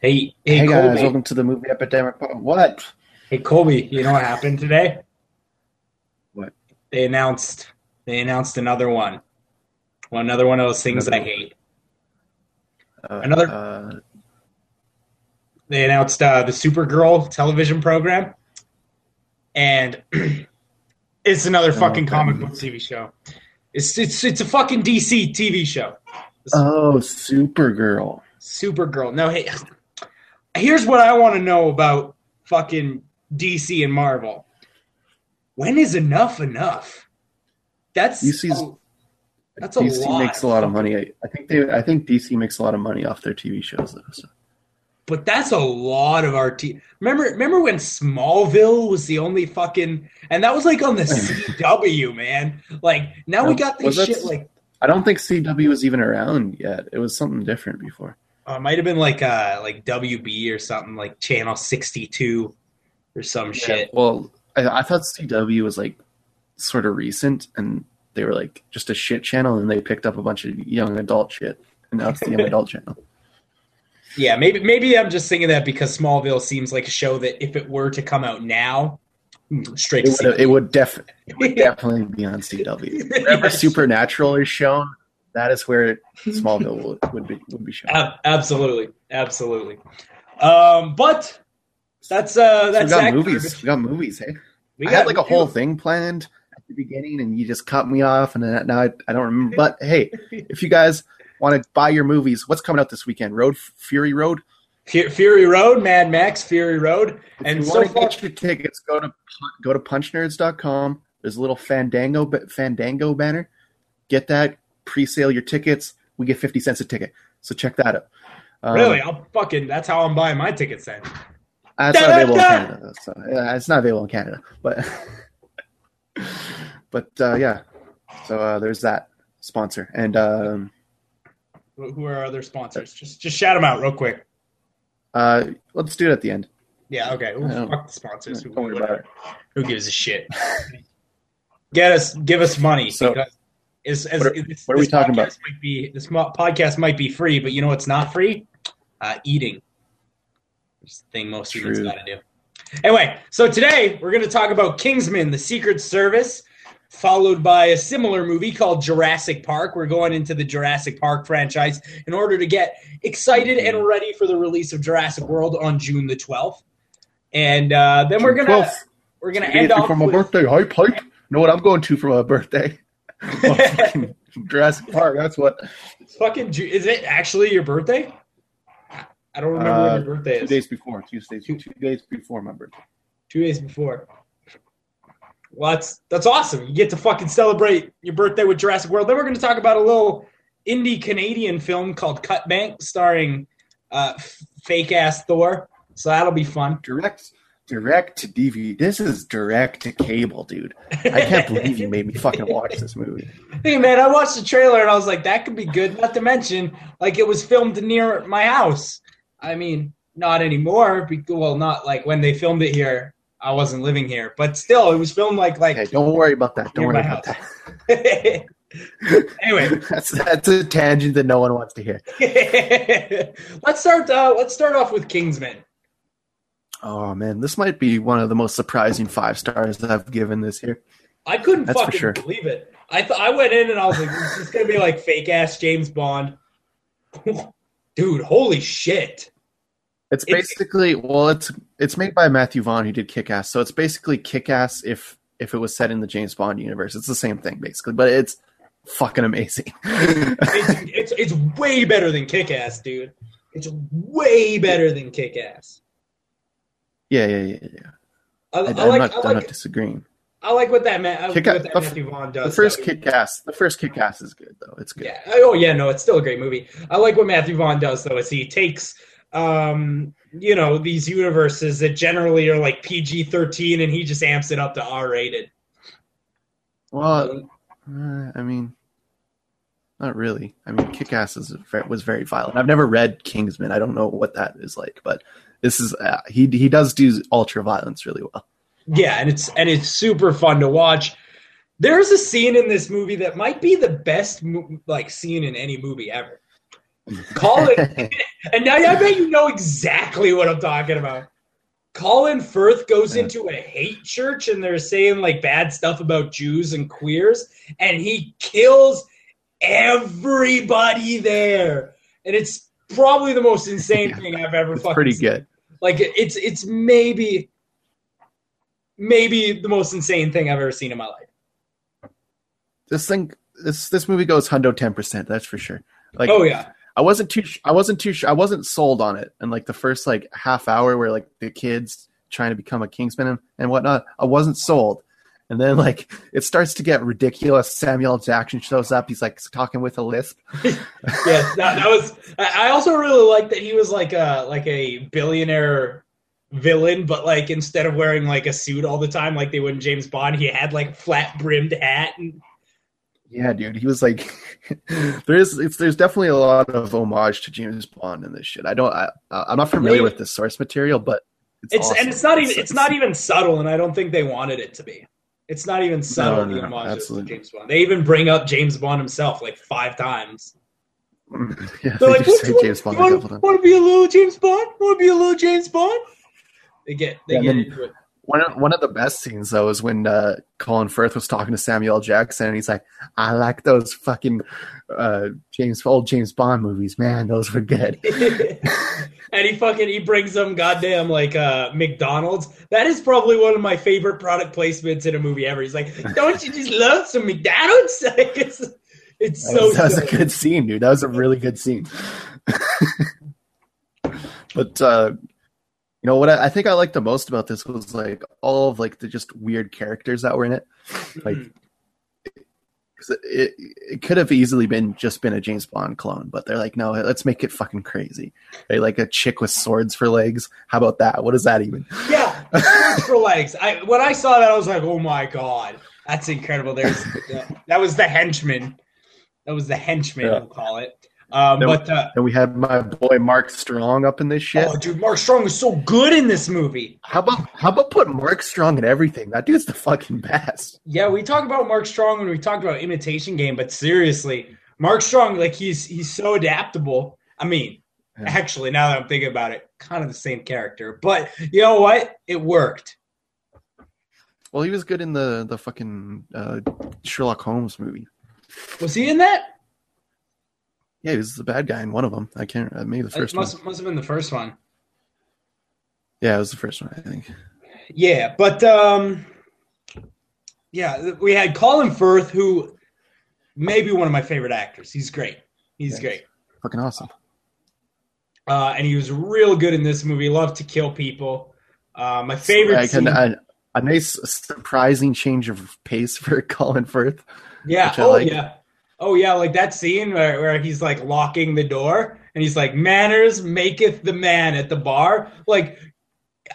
Hey, hey, Hey, guys, Colby. welcome to the movie epidemic. What? Hey, Colby. You know what happened today? What? They announced. They announced another one. Well, another one of those things that I hate. Uh, Another- Uh, They announced uh, the Supergirl television program, and it's another fucking Okay. comic book TV show. It's it's it's a fucking DC TV show. oh, Supergirl. Supergirl. No, hey, here's what I want to know about fucking DC and Marvel. When is enough enough? That's DC's oh, that's a DC lot. makes a lot of money. I, I think they. I think DC makes a lot of money off their TV shows, though. So. but that's a lot of our t- remember remember when Smallville was the only fucking and that was like on the CW man. Like now we got this shit like I don't think CW was even around yet. It was something different before. Uh, it might have been like uh like WB or something like channel 62 or some shit. Well, I, I thought CW was like sort of recent, and they were like just a shit channel, and they picked up a bunch of young adult shit, and now it's the young adult channel. Yeah, maybe maybe I'm just thinking that because Smallville seems like a show that if it were to come out now, hmm, straight It to would, it would def- it would definitely be on CW. Wherever Yes. Supernatural is shown, that is where Smallville would, would be would be shown. Ab- absolutely, absolutely. Um, but that's uh, So we got movies. garbage. We got movies. Hey, We I had got- like a whole thing planned at the beginning, and you just cut me off, and then now I, I don't remember. But hey, if you guys want to buy your movies, what's coming out this weekend? Road Fury Road. Fury Road, Mad Max, Fury Road, If and you so want to far, get your tickets, go to go to punchnerds.com. There's a little Fandango Fandango banner. Get that, pre-sale your tickets. We get 50 cents a ticket. So check that out. Um, really, I'll fucking. That's how I'm buying my tickets then. Uh, it's not Da, da, available in. Canada, so yeah, it's not available in Canada. But but uh, yeah, so uh, there's that sponsor, and um, Who who are our other sponsors? Just just shout them out real quick. uh, let's do it at the end. Yeah, okay. Fuck the sponsors. Who, Don't worry about it. who gives a shit? Get us, give us money. So- because is, as, What are- this, what are we talking about? Might be, this podcast might be free, but you know what's not free? Uh, eating. It's the thing most humans True. got to do. Anyway, so today we're going to talk about Kingsman: The Secret Service, followed by a similar movie called Jurassic Park. We're going into the Jurassic Park franchise in order to get excited and ready for the release of Jurassic World on June the twelfth. And uh, then we're gonna 12th. we're gonna end off for my with, birthday. Hype, hype. You know what I'm going to for my birthday? Jurassic Park. That's what. fucking. Is it actually your birthday? I don't remember Uh, when your birthday Two is. days before. Tuesday. Two, two days before my birthday. Two days before. Well, that's that's awesome. You get to fucking celebrate your birthday with Jurassic World. Then we're going to talk about a little indie Canadian film called Cut Bank, starring uh, fake ass Thor. So that'll be fun. Direct. Direct to DVD. This is direct to cable, dude. I can't believe you made me fucking watch this movie. Hey man, I watched the trailer and I was like, that could be good. Not to mention, like it was filmed near my house. I mean, not anymore. Well, not like when they filmed it here. I wasn't living here, but still, it was filmed like like. Don't worry about that. Don't worry about house. that. anyway, That's that's a tangent that no one wants to hear. let's start. Uh, let's start off with Kingsman. Oh man, this might be one of the most surprising five stars I've given this year. I couldn't That's fucking sure. believe it. I thought I went in and I was like, "This is gonna be like fake ass James Bond." Dude, holy shit! It's It's- basically well, it's it's made by Matthew Vaughn who did Kick Ass, so it's basically Kick Ass if if it was set in the James Bond universe. It's the same thing basically, but it's fucking amazing. It's, it's it's way better than Kick Ass, dude. It's way better than Kick Ass. Yeah, yeah, yeah, yeah. I, I, I like, not, I I'm not disagreeing. I like what that man. Kick- what that the- Matthew Vaughn does. The first kick ass, the first kick ass is good though. It's good. Yeah. Oh yeah, no, it's still a great movie. I like what Matthew Vaughn does though, is he takes um, you know, these universes that generally are like PG thirteen and he just amps it up to R rated. Well, uh, I mean, not really. I mean, Kick Ass is was very violent. I've never read Kingsman. I don't know what that is like, but this is uh, he he does do ultra violence really well. Yeah, and it's and it's super fun to watch. There's a scene in this movie that might be the best like scene in any movie ever. Colin, and now I bet you know exactly what I'm talking about. Colin Firth goes into a hate church and they're saying like bad stuff about Jews and queers, and he kills everybody there. And it's probably the most insane thing I've ever it's fucking pretty seen. good. Like it's it's maybe maybe the most insane thing I've ever seen in my life. This thing, this this movie goes hundo ten percent. That's for sure. Like, oh yeah. I wasn't too. I wasn't too. I wasn't sold on it. And like the first like half hour where like the kids trying to become a Kingsman and, and whatnot, I wasn't sold. And then like it starts to get ridiculous. Samuel Jackson shows up. He's like talking with a lisp. yeah, that, that was. I also really like that he was like a like a billionaire villain, but like instead of wearing like a suit all the time, like they would in James Bond, he had like flat brimmed hat. And Yeah, dude. He was like, there's it's there's definitely a lot of homage to James Bond in this shit. I don't. I, I'm not familiar Really? with the source material, but it's, it's awesome. and it's not even it's not even subtle, and I don't think they wanted it to be. It's not even subtle. no, no, to absolutely. James Bond. They even bring up James Bond himself like five times. yeah, They're they like, do "What, say James Bond want, want to be a little James Bond? Want to be a little James Bond? They get they Yeah, get then- into it. One of, one of the best scenes though is when uh, Colin Firth was talking to Samuel L. Jackson and he's like, "I like those fucking uh, James old James Bond movies, man. Those were good." and he fucking he brings them goddamn like uh McDonald's. That is probably one of my favorite product placements in a movie ever. He's like, "Don't you just love some McDonald's?" Like, it's it's That so was, that was a good scene, dude. That was a really good scene. but uh, you know what I, I think I liked the most about this was like all of like the just weird characters that were in it. Like, Mhm. 'cause it, it, it could have easily been just been a James Bond clone, but they're like, no, let's make it fucking crazy. They like a chick with swords for legs. How about that? What is that even? yeah, swords for legs. I when I saw that, I was like, "Oh my god, that's incredible!" There's that was the henchman. That was the henchman. Yeah. We'll call it. Um, Then- but uh, And we had my boy Mark Strong up in this shit. oh, dude, Mark Strong is so good in this movie. How about how about put Mark Strong in everything? That dude's the fucking best. Yeah, we talk about Mark Strong when we talked about imitation game, but seriously, Mark Strong, like he's he's so adaptable. I mean, Yeah. actually, now that I'm thinking about it, kind of the same character. But you know what? It worked. Well, he was good in the the fucking uh, Sherlock Holmes movie. Was he in that? Yeah, he was the bad guy in one of them. I can't. Uh, maybe the It first must one. must have been the first one. Yeah, it was the first one. I think. Yeah, but um, yeah, we had Colin Firth, who may be one of my favorite actors. He's great. He's Yes. great. Fucking awesome. Uh, and he was real good in this movie. Loved to kill people. Uh, my favorite Like, scene. an- a, a nice, surprising change of pace for Colin Firth. Yeah. Oh like. yeah. Oh yeah. Like that scene where, where he's like locking the door and he's like, "Manners maketh the man" at the bar. Like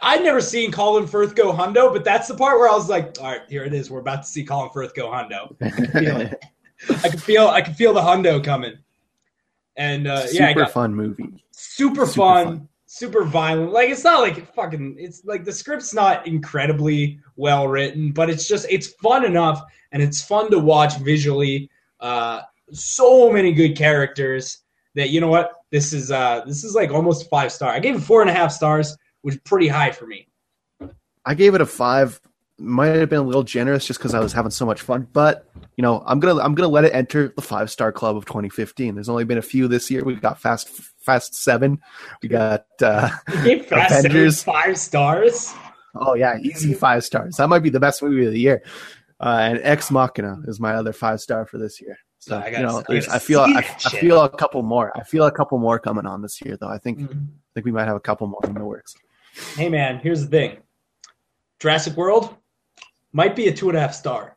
I'd never seen Colin Firth go hundo, but that's the part where I was like, "All right, here it is. We're about to see Colin Firth go hundo." feel it. I can feel. I can feel the hundo coming. And uh, Super yeah, I got fun movie. super, super fun, fun. super violent. Like it's not like fucking. It's like the script's not incredibly well written, but it's just it's fun enough and it's fun to watch visually. Uh, so many good characters that you know what this is. Uh, this is like almost five star. I gave it four and a half stars, which is pretty high for me. I gave it a five. Might have been a little generous just because I was having so much fun, but you know, I'm gonna I'm gonna let it enter the five star club of 2015. There's only been a few this year. We've got Fast Fast Seven. We got uh, You gave Fast Seven Avengers. five stars. oh yeah, easy five stars. That might be the best movie of the year. Uh, and Ex Machina is my other five star for this year. So I gotta- know, I I feel I, I feel a couple more. I feel a couple more coming on this year though. I think Mhm. I think we might have a couple more in the works. Hey man, here's the thing. Jurassic World, Might be a two and a half star.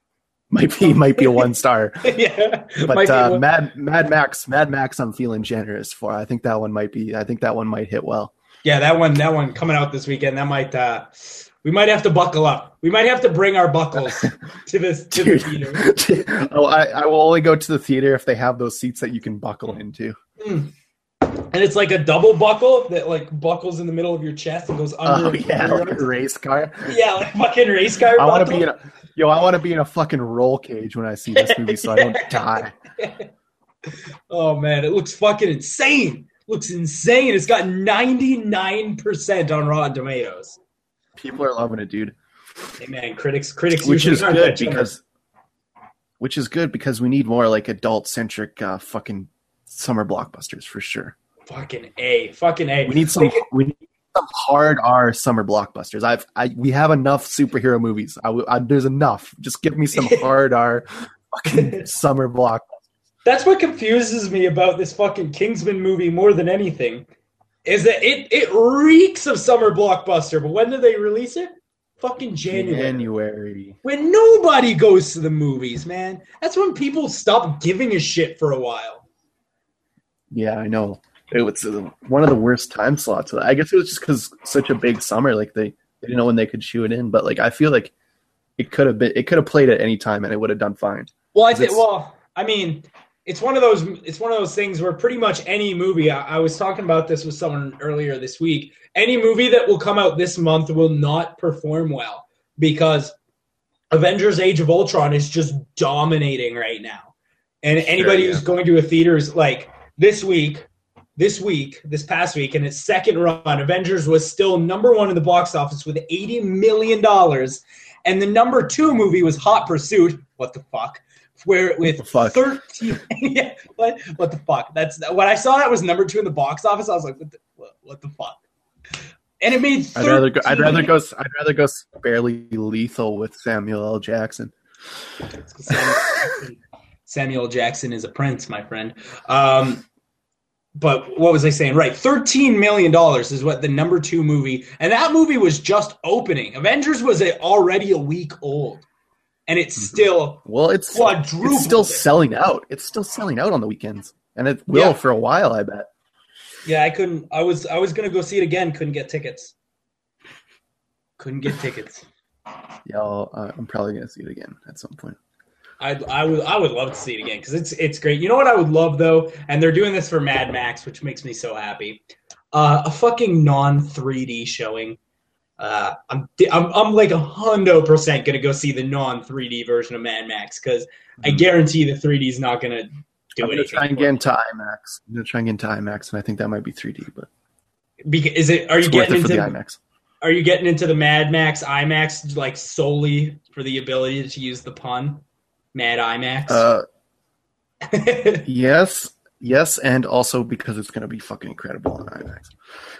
Might be might be a one star. yeah. But uh, one- Mad Mad Max Mad Max I'm feeling generous for. I think that one might be I think that one might hit well. yeah, that one that one coming out this weekend. That might uh we might have to buckle up. We might have to bring our buckles to this to the theater. oh, I, I will only go to the theater if they have those seats that you can buckle into. Mm. And it's like a double buckle that like buckles in the middle of your chest and goes under. Oh yeah, like a race car. yeah, like fucking race car. I want to be in a yo. I want to be in a fucking roll cage when I see this movie, so I don't die. Oh man, it looks fucking insane. Looks insane. It's got 99% on Rotten Tomatoes. People are loving it, dude. Hey man, critics critics Which is good because, which is good because we need more like adult centric uh, fucking summer blockbusters for sure. fucking A. Fucking A. We need some. We need some hard R summer blockbusters. I've. I we have enough superhero movies. I, I- there's enough. Just give me some hard R fucking summer block. That's what confuses me about this fucking Kingsman movie more than anything. Is that it it reeks of summer blockbuster, but when do they release it? Fucking January. January. When nobody goes to the movies, man. That's when people stop giving a shit for a while. Yeah, I know. It was uh, one of the worst time slots. I guess it was just because such a big summer. Like they, they didn't know when they could shoot it in. But like I feel like it could have been. It could have played at any time and it would have done fine. Well, I think. Well, I mean, it's one of those. It's one of those things where pretty much any movie. I, I was talking about this with someone earlier this week. Any movie that will come out this month will not perform well because Avengers: Age of Ultron is just dominating right now, and anybody yeah. who's going to a theater is like this week. This week, this past week, in its second run, Avengers was still number one in the box office with eighty million dollars, and the number two movie was Hot Pursuit. What the fuck? Where it with thirteen, yeah, what what the fuck? That's when I saw that was number two in the box office. I was like, what the, what, what the fuck? And it made. I'd rather go. I'd rather go. I'd rather go barely lethal with Samuel L. Jackson. Samuel, Samuel Jackson is a prince, my friend. Um, but what was I saying? Right, thirteen million dollars is what the number two movie, and that movie was just opening. Avengers was a, already a week old, and it's Mhm. still Well, it's quadrupled. it's still selling out. It's still selling out on the weekends, and it will Yeah. for a while. I bet. Yeah, I couldn't. I was I was gonna go see it again. Couldn't get tickets. Couldn't get tickets. Yeah, I'll, uh, I'm probably gonna see it again at some point. I I would I would love to see it again because it's it's great. You know what I would love though, and they're doing this for Mad Max, which makes me so happy. Uh, a fucking non 3D showing. Uh, I'm I'm I'm like a hundo percent gonna go see the non 3D version of Mad Max because I guarantee the 3D is not gonna do Mm-hmm. I'm gonna try and get into IMAX. I'm gonna try and get into IMAX, and I think that might be 3D, but Beca- is it? Are you getting into? the IMAX. Are you getting into the Mad Max IMAX like solely for the ability to use the pun? Mad IMAX. Uh, yes, yes, and also because it's gonna be fucking incredible on IMAX.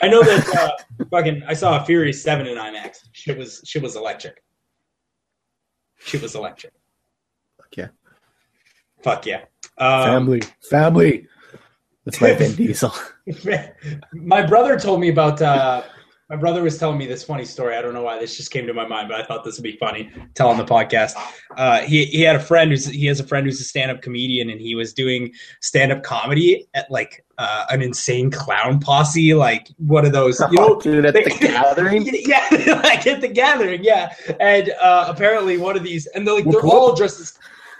I know that uh, fucking I saw Fury Seven in IMAX. Shit was shit was electric. Shit was electric. Fuck yeah, Fuck yeah. Um, family, family. That's my Vin Diesel. my brother told me about. Uh, my brother was telling me this funny story. I don't know why this just came to my mind, but I thought this would be funny. Tell on the podcast. Uh, he he had a friend who's he has a friend who's a stand up comedian, and he was doing stand up comedy at like uh, an insane clown posse, like one of those. You know, dude, at they- the gathering. yeah, like at the gathering, yeah. And uh, apparently one of these, and they're like they're all dressed as,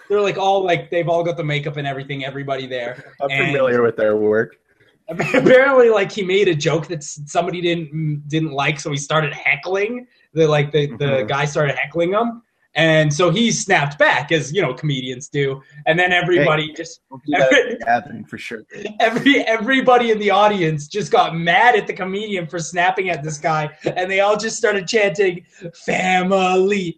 they're like all like they've all got the makeup and everything. Everybody there. I'm And- familiar with their work. Apparently, like he made a joke that somebody didn't didn't like, so he started heckling. The like the the Mhm. guy started heckling him, and so he snapped back as you know comedians do. And then everybody just that at the gathering for sure. every everybody in the audience just got mad at the comedian for snapping at this guy and they all just started chanting family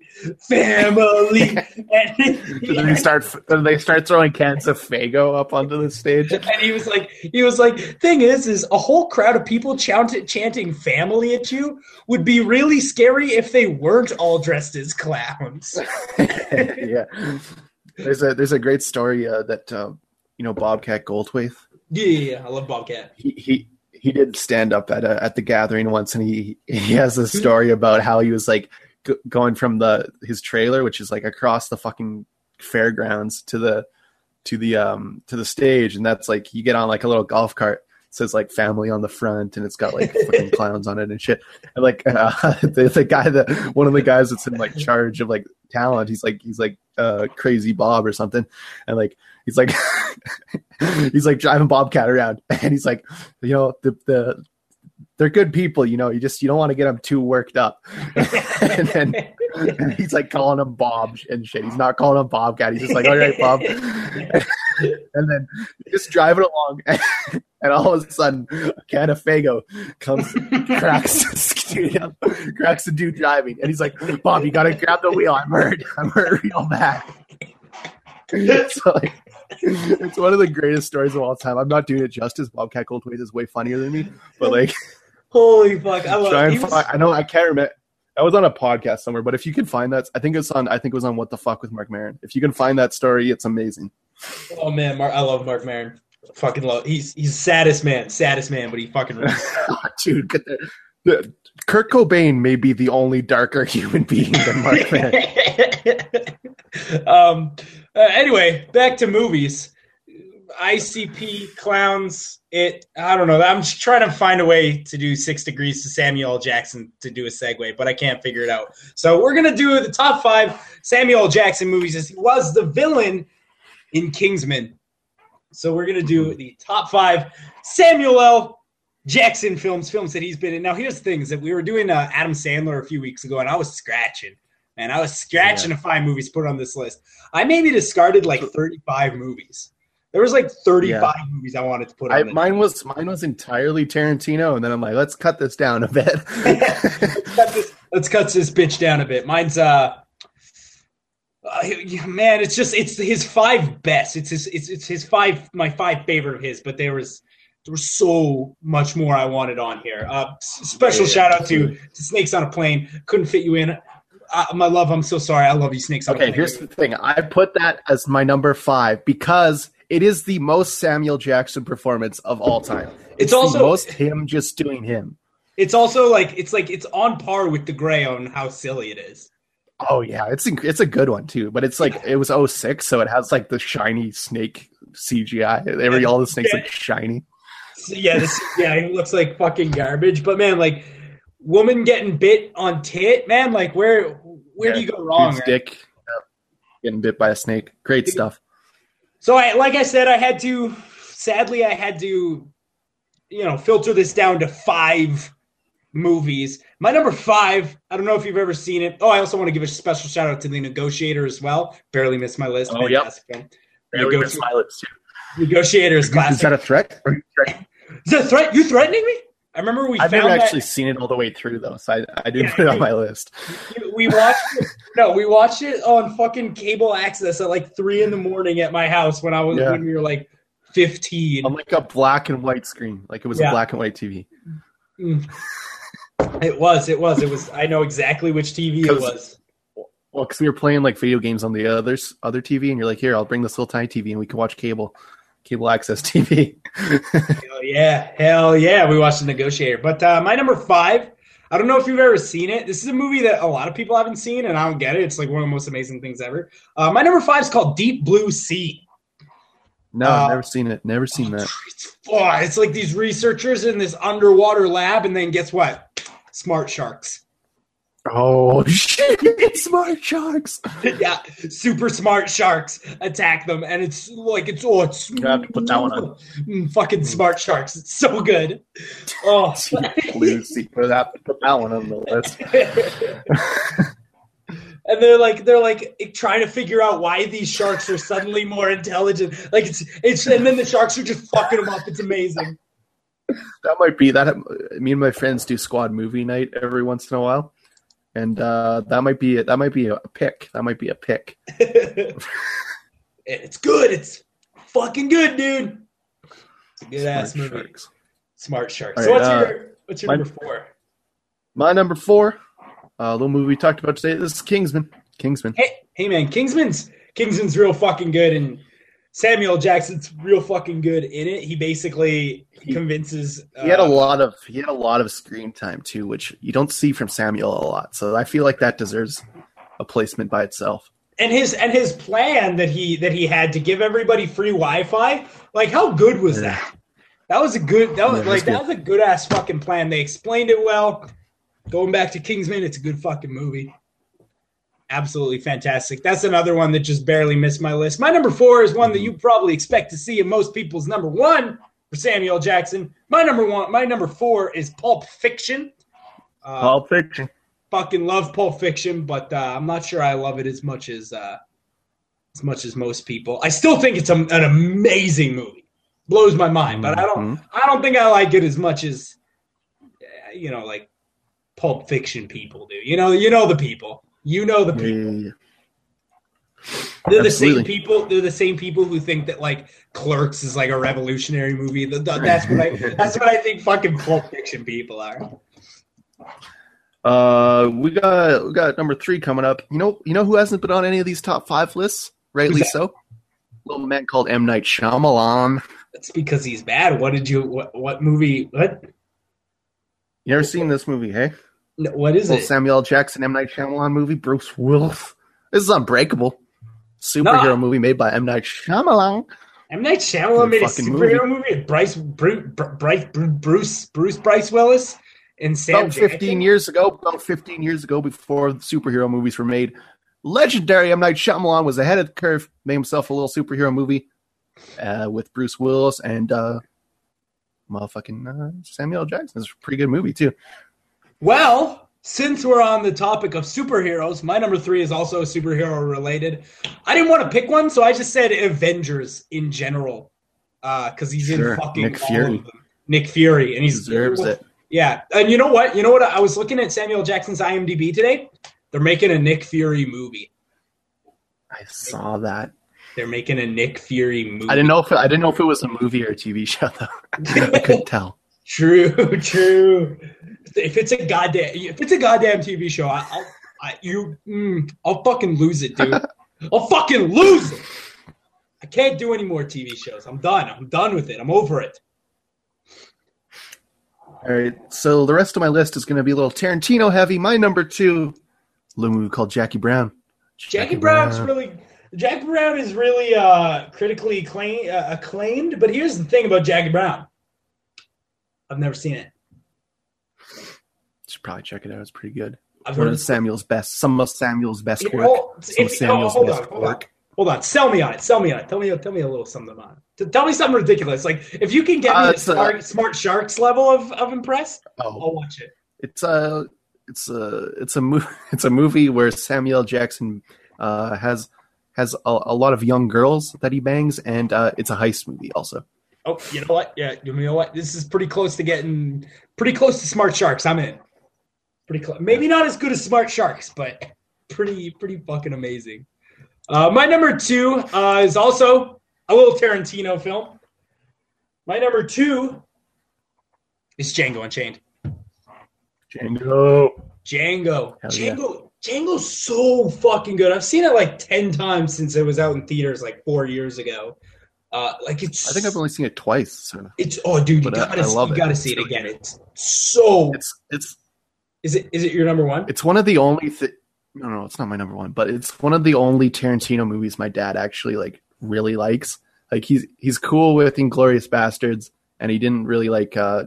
family and, Do they start? Do they start throwing cans of Faygo up onto the stage? and he was like he was like thing is is a whole crowd of people chant, chanting family at you would be really scary if they weren't all dressed as clowns yeah. There's a there's a great story uh, that uh, you know Bobcat Goldthwait. yeah, yeah, yeah, i love bobcat He he he did stand up at a, at the gathering once, and he he has a story about how he was like g- going from the his trailer, which is like across the fucking fairgrounds to the to the um to the stage, and that's like you get on like a little golf cart. Says like family on the front, and it's got like fucking clowns on it and shit. And like uh, the, the guy that one of the guys that's in like charge of like talent, he's like he's like uh crazy Bob or something, and like he's like he's like driving Bobcat around, and he's like, you know, the the they're good people, you know. You just you don't want to get them too worked up. and then and he's like calling him Bob and shit. He's not calling him Bobcat. He's just like, all right, Bob. and then just driving along, and all of a sudden, a can of Faygo comes, cracks cracks the dude driving, and he's like, Bob, you gotta grab the wheel. I'm hurt. I'm hurt real bad. so like, it's one of the greatest stories of all time. I'm not doing it justice. Bobcat Goldthwait is way funnier than me, but like, Holy fuck! I try and he was- I know I can't remember. I was on a podcast somewhere, but if you can find that, I think it's on. I think it was on What the Fuck with Marc Maron. If you can find that story, it's amazing. oh man, Marc, I love Marc Maron. Fucking love. He's he's saddest man, saddest man, but he fucking. Dude, get the, Kurt Cobain may be the only darker human being than Marc Maron. um. uh, anyway, back to movies. ICP clowns. It. I don't know. I'm just trying to find a way to do Six Degrees to Samuel Jackson to do a segue, but I can't figure it out. So we're gonna do the top five Samuel Jackson movies as he was the villain in Kingsman. So we're gonna do the top five Samuel L. Jackson films, films that he's been in. Now, here's the thing: is that we were doing uh, Adam Sandler a few weeks ago, and I was scratching, man. I was scratching to find movies put on this list. I maybe discarded like 35 movies. There was like 35 movies I wanted to put on. I, mine was mine was entirely Tarantino, and then I'm like, let's cut this down a bit. let's, cut this, let's cut this bitch down a bit. Mine's uh, uh, man, it's just it's his five best. It's his it's, it's his five my five favorite of his, but there was there was so much more I wanted on here. Uh, special Yeah. shout out to, to Snakes on a Plane. Couldn't fit you in. Uh, my love, I'm so sorry. I love you, Snakes on a okay, here's the thing. I put that as my number five because it is the most Samuel Jackson performance of all time. It's the also- most him just doing him. It's also like it's like it's on par with the Grey on how silly it is. Oh yeah, it's it's a good one too. But it's like it was 06, so it has like the shiny snake CGI. Every all the snakes like shiny. Yeah, this yeah, it looks like fucking garbage. But man, like woman getting bit on tit, man, like where where do you go wrong? Right? dick uh, getting bit by a snake. Great stuff. So I like I said, I had to sadly I had to you know filter this down to five movies. My number five, I don't know if you've ever seen it. Oh, I also want to give a special shout out to the Negotiator as well. Barely missed my list. Oh, yep. Fantastic film. Barely Negoti- missed my lips, too. Negotiator is classic. Is that a threat? Are? Is that a threat? You threatening me? I remember we I've never that- actually seen it all the way through though, so I, I didn't Yeah, put it on my list. we watched it. No, we watched it on fucking cable access at like three in the morning at my house when I was Yeah. when we were like fifteen. On like a black and white screen, like it was Yeah. a black and white TV. Mm. It was, it was, it was. I know exactly which TV it was. Well, because we were playing like video games on the others other TV, and you're like, "Here, I'll bring this little tiny TV, and we can watch cable, cable access TV." Hell yeah, hell yeah. We watched The Negotiator. But uh, my number five, I don't know if you've ever seen it. This is a movie that a lot of people haven't seen, and I don't get it. It's like one of the most amazing things ever. Uh, my number five is called Deep Blue Sea. no, Uh, I've never seen it. Never seen that. It's, oh, it's like these researchers in this underwater lab, and then guess what? Smart sharks. Oh shit! Smart sharks. yeah, super smart sharks attack them, and it's like it's oh, it's You have to put that one on. Mm, fucking smart sharks. It's so good. Oh, Blue sea. Put that. Put that one on the list. and they're like they're like trying to figure out why these sharks are suddenly more intelligent. Like it's it's and then the sharks are just fucking them up. It's amazing. That might be that. Me and my friends do squad movie night every once in a while, and uh, that might be that might be a pick. That might be a pick. it's good. It's fucking good, dude. It's a good ass Smart movie. sharks. Smart sharks. All so what's uh, your what's your my- number four? My number four, a little movie we talked about today. This is Kingsman. Kingsman. Hey, hey man, Kingsman's Kingsman's real fucking good, and Samuel Jackson's real fucking good in it. He basically convinces. He had a uh, lot of he had a lot of screen time too, which you don't see from Samuel a lot. So I feel like that deserves a placement by itself. and his and his plan that he that he had to give everybody free Wi-Fi. Like, how good was Yeah. that? That was a good. That was Yeah, like was that was a good ass fucking plan. They explained it well. Going back to Kingsman, it's a good fucking movie. Absolutely fantastic. That's another one that just barely missed my list. My number four is one that you probably expect to see in most people's number one for Samuel Jackson. My number one, my number four is Pulp Fiction. Uh, Pulp Fiction. fucking love Pulp Fiction, but uh, I'm not sure I love it as much as uh, as much as most people. I still think it's a, an amazing movie. Blows my mind, but I don't. Mhm. I don't think I like it as much as you know, like Pulp Fiction people do. You know, you know the people. You know the people. yeah. They're the same people. They're the same people who think that like Clerks is like a revolutionary movie. Th- th- That's what I. That's what I think. Fucking Pulp Fiction people are. Uh, we got we got number three coming up. You know, you know who hasn't been on any of these top five lists? Rightly so. little man called M Night Shyamalan. That's because he's bad. What did you? What? What movie? What? You ever seen this movie? Hey, No, what is it? Samuel Jackson M Night Shyamalan movie. Bruce Willis. This is Unbreakable. Superhero No. movie made by M Night Shyamalan. M Night Shyamalan made a superhero movie. with Bryce, Bruce, Bryce, Bruce, Bruce, Bryce Willis, and Sam. About 15 Jackson? years ago, about 15 years ago, before superhero movies were made, legendary M. Night Shyamalan was ahead of the curve, made himself a little superhero movie uh, with Bruce Willis and uh, motherfucking uh, Samuel Jackson. It's a pretty good movie, too. Well, since we're on the topic of superheroes, my number three is also superhero related. I didn't want to pick one, so I just said Avengers in general, uh, because he's Sure, in fucking Nick Fury. Nick Fury, and He deserves it. Yeah, and you know what? You know what? I was looking at Samuel Jackson's IMDb today. They're making a Nick Fury movie. I saw that. They're making a Nick Fury movie. I didn't know if I didn't know if it was a movie or a TV show though. I couldn't tell. True, true. If it's a goddamn, if it's a goddamn TV show, I, I'll, I, you, mm, I'll fucking lose it, dude. I'll fucking lose it. I can't do any more TV shows. I'm done. I'm done with it. I'm over it. All right, so the rest of my list is going to be a little Tarantino heavy. My number two, little movie called Jackie Brown. Jackie Brown's really, Jackie Brown is really uh, critically acclaim, uh, acclaimed. But here's the thing about Jackie Brown. I've never seen it. should probably check it out. It's pretty good. I've One of Samuel's best, some of Samuel's best work. Some if- of Samuel's oh, hold best on, hold on. work. Hold on, sell me on it. Sell me on it. Tell me, tell me a little something on it. Tell me something ridiculous. Like if you can get Uh, me a uh, smart, smart sharks level of, of impressed, Oh, I'll watch it. it's a, it's a, it's a movie. It's a movie where Samuel Jackson uh, has has a, a lot of young girls that he bangs, and uh, it's a heist movie also. Oh, you know what? Yeah, you know what? This is pretty close to getting pretty close to smart sharks. I'm in. Pretty close. Maybe not as good as smart sharks, but pretty pretty fucking amazing. Uh, my number two uh, is also a little Tarantino film. My number two is Django Unchained. Django. Django. Hell yeah. Django. Django's so fucking good. I've seen it like ten times since it was out in theaters like four years ago. Uh, like it's. I think I've only seen it twice. It's oh, dude, you But, gotta, I see, love you it. gotta It's see it again. It's so. it's it's Is it is it your number one? it's one of the only no no it's not my number one but it's one of the only tarantino movies my dad actually like really likes like he's he's cool with inglorious bastards and he didn't really like uh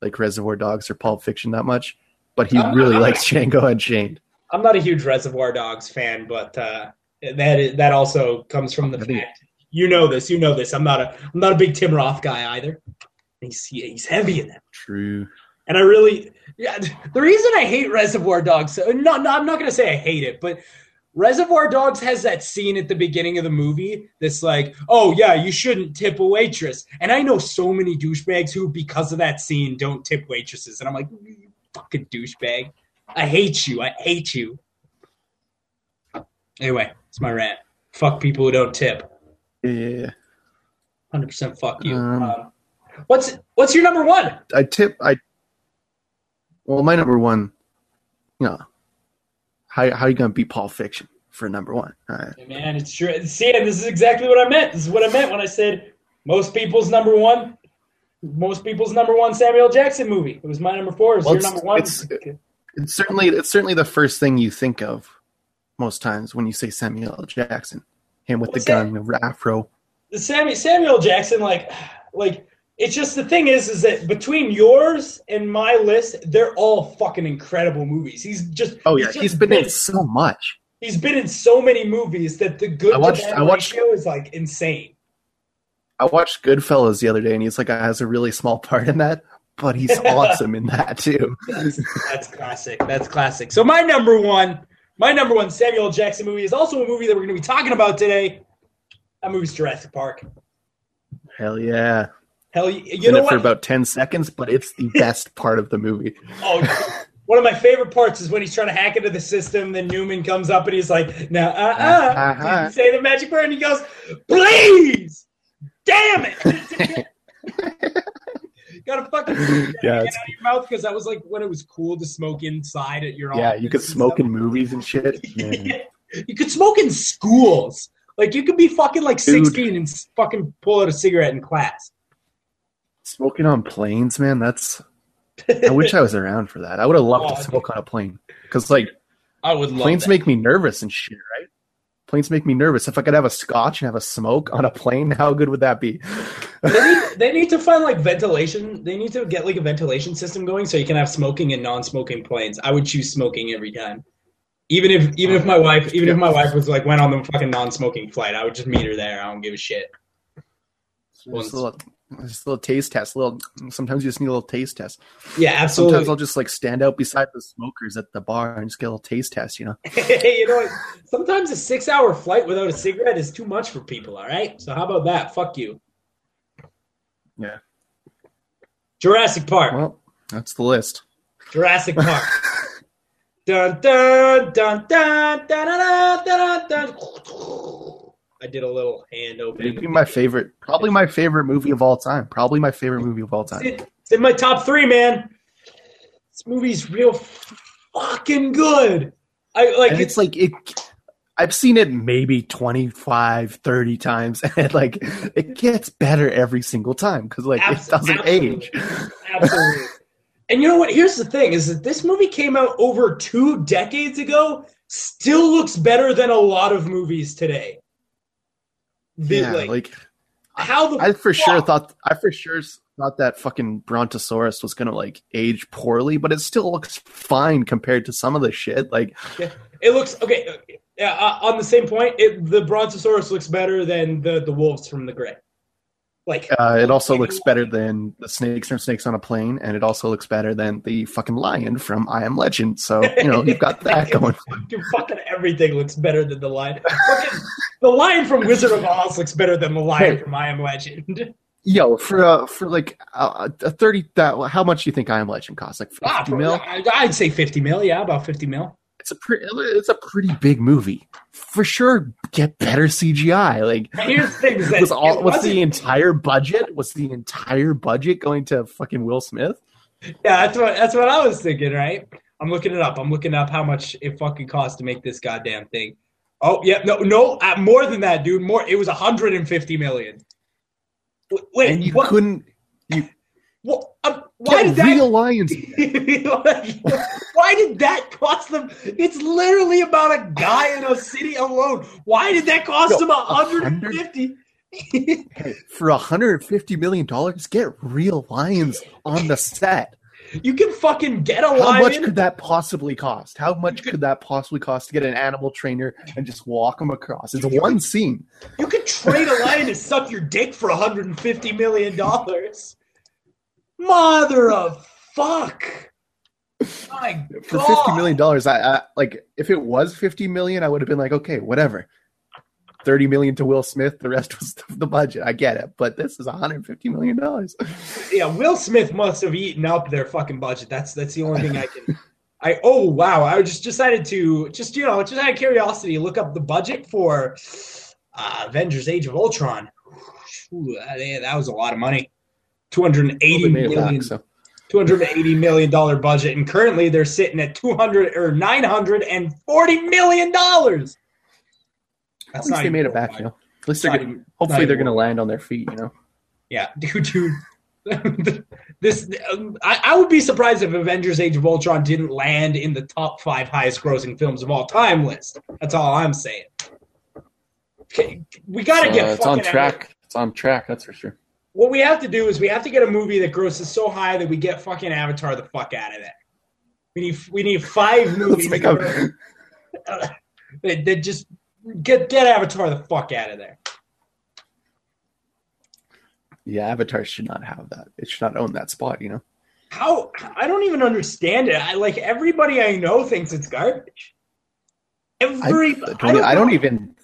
like reservoir dogs or pulp fiction that much but he I'm- really I'm- likes django unchained I'm not a huge Reservoir Dogs fan, but uh, that is, that also comes from the I fact you know this. You know this. I'm not a I'm not a big Tim Roth guy either. He's he's heavy in that. true And I really, yeah, the reason I hate Reservoir Dogs, uh, no, no, I'm not going to say I hate it, but Reservoir Dogs has that scene at the beginning of the movie that's like, oh, yeah, you shouldn't tip a waitress. And I know so many douchebags who, because of that scene, don't tip waitresses. And I'm like, you fucking douchebag. I hate you. I hate you. Anyway, it's my rant. Fuck people who don't tip. Yeah 100% fuck you. Um, Um, what's what's your number one? i tip i well my number one you know how, how you gonna beat Pulp fiction for number one. All right. Hey, man, it's true. See, this is exactly what I meant. This is what I meant when I said most people's number one. Most people's number one Samuel Jackson movie. It was my number four. It was Well, your it's- number one. it's- It's certainly it's certainly the first thing you think of most times when you say Samuel L. Jackson. Him with What's the gun, the afro. the Sammy, Samuel Jackson, like, like it's just the thing is, is that between yours and my list, they're all fucking incredible movies. He's just Oh yeah, just he's been in so much. he's been in so many movies that the good I watched- to bad I watched- ratio is like insane. I watched Goodfellas the other day, and he's like has a really small part in that, but he's awesome in that too. That's, that's classic. That's classic. So my number one, my number one Samuel Jackson movie is also a movie that we're going to be talking about today. That movie's Jurassic Park. Hell yeah! Hell, you, you know it for about ten seconds, but it's the best part of the movie. Oh, one of my favorite parts is when he's trying to hack into the system. Then Newman comes up and he's like, "Now, uh, uh." Uh-huh. Say the magic word, and he goes, "Please, damn it." Got to fucking Yeah, out of your mouth because that was like when it was cool to smoke inside at your Yeah, you could smoke in movies and shit. Yeah. you could smoke in schools. Like you could be fucking like Dude. sixteen and fucking pull out a cigarette in class. Smoking on planes, man. That's. I wish I was around for that. I would have loved Oh, to smoke on a plane because, like, I would love planes that. make me nervous and shit, right? Planes make me nervous. If I could have a scotch and have a smoke on a plane, how good would that be? they, need, they need to find like ventilation. They need to get like a ventilation system going so you can have smoking and non-smoking planes. I would choose smoking every time. Even if even if my wife even if my wife was like went on the fucking non-smoking flight, I would just meet her there. I don't give a shit. Just a little, just a little taste test. A little. Sometimes you just need a little taste test. Yeah, absolutely. Sometimes I'll just like stand out beside the smokers at the bar and just get a little taste test. You know. hey, you know what? Sometimes a six-hour flight without a cigarette is too much for people. All right, so how about that? Fuck you. Yeah. Jurassic Park. Well, that's the list. Jurassic Park. dun dun dun dun dun dun dun dun. dun. I did a little hand opening. Maybe my favorite, probably my favorite movie of all time. Probably my favorite movie of all time. It's, it's in my top three, man. This movie's real fucking good. I like and it's it's like it i've seen it maybe 25 30 times and like it gets better every single time because like it doesn't absolutely. age absolutely. And you know what? Here's the thing: is that this movie came out over two decades ago. Still looks better than a lot of movies today. The- yeah like, like how the i for sure thought i for sure thought that fucking brontosaurus was gonna like age poorly but it still looks fine compared to some of the shit like It looks okay. Yeah, uh, on the same point, it, the Brontosaurus looks better than the the wolves from the Grey. Like, uh, it also looks better than the snakes from snakes on a plane and it also looks better than the fucking lion from i am legend so you know you've got that going dude, fucking everything looks better than the lion. Fucking, the lion from Wizard of Oz looks better than the lion Hey. from I Am Legend. Yo, for uh, for like uh, a thirty, that how much do you think I Am Legend costs? Like Ah, fifty mil? I'd say fifty mil. Yeah, about fifty mil. It's a pretty, it's a pretty big movie. For sure, get better CGI. Like, here's the thing: is that was all was the entire budget? Was the entire budget going to fucking Will Smith? Yeah, that's what that's what I was thinking. Right? I'm looking it up. I'm looking up how much it fucking cost to make this goddamn thing. Oh yeah, no, no, uh, more than that, dude. More. It was 150 million. Wait, and you what? couldn't what um, why get did real that? lions. why did that cost them? It's literally about a guy in a city alone. Why did that cost Yo, them 150? Hey, for hundred fifty million dollars, get real lions on the set. you can fucking get a How lion. How much could that possibly cost? How much could that possibly cost to get an animal trainer and just walk them across? It's one scene. You could trade a lion to suck your dick for 150 million dollars. Mother of fuck! My for God. fifty million dollars, I, I like if it was fifty million, I would have been like, okay, whatever. Thirty million to Will Smith, the rest was the budget. I get it, but this is one hundred fifty million dollars. Yeah, Will Smith must have eaten up their fucking budget. That's that's the only thing I can. I oh wow! I just decided to just you know just out of curiosity look up the budget for uh, Avengers: Age of Ultron. Ooh, that, that was a lot of money. Two hundred eighty million. so. Two hundred eighty million dollar budget, and currently they're sitting at two hundred or nine hundred and forty million dollars. At least they made it back. You know. At least they're gonna, hopefully they're gonna land on their feet. You know. Yeah, dude, dude. this I, I would be surprised if Avengers: Age of Ultron didn't land in the top five highest-grossing films of all time list. That's all I'm saying. Okay, we got to uh, So, get. it's on track. It's on track. That's for sure. What we have to do is we have to get a movie that grosses so high that we get fucking Avatar the fuck out of it. We need we need five Let's movies make that, a, that, that just get get Avatar the fuck out of there. yeah, Avatar should not have that. It should not own that spot. You know. How I don't even understand it. I like everybody I know thinks it's garbage. I, Every don't, I don't even.